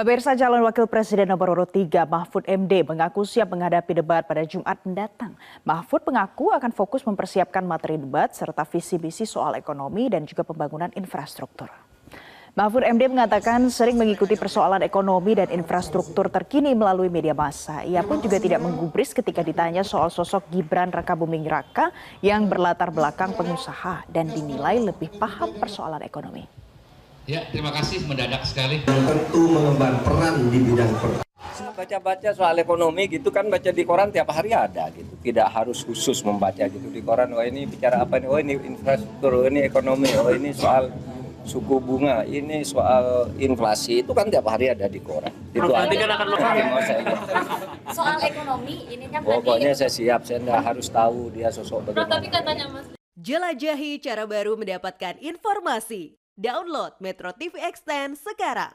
Pemirsa calon wakil presiden nomor urut 3 Mahfud MD mengaku siap menghadapi debat pada Jumat mendatang. Mahfud mengaku akan fokus mempersiapkan materi debat serta visi misi soal ekonomi dan juga pembangunan infrastruktur. Mahfud MD mengatakan sering mengikuti persoalan ekonomi dan infrastruktur terkini melalui media massa. Ia pun juga tidak menggubris ketika ditanya soal sosok Gibran Rakabuming Raka yang berlatar belakang pengusaha dan dinilai lebih paham persoalan ekonomi. Ya, terima kasih mendadak sekali. tentu mengemban peran di bidang pertanian. baca-baca soal ekonomi gitu kan baca di koran tiap hari ada gitu tidak harus khusus membaca gitu di koran oh ini bicara apa nih oh ini infrastruktur oh ini ekonomi oh ini soal suku bunga ini soal inflasi itu kan tiap hari ada di koran itu nanti kan akan lihat. soal ekonomi ini kan pokoknya tadi saya siap saya nggak harus tahu dia sosok tapi bagaimana katanya Mas Jelajahi cara baru mendapatkan informasi. Download Metro TV Extend sekarang.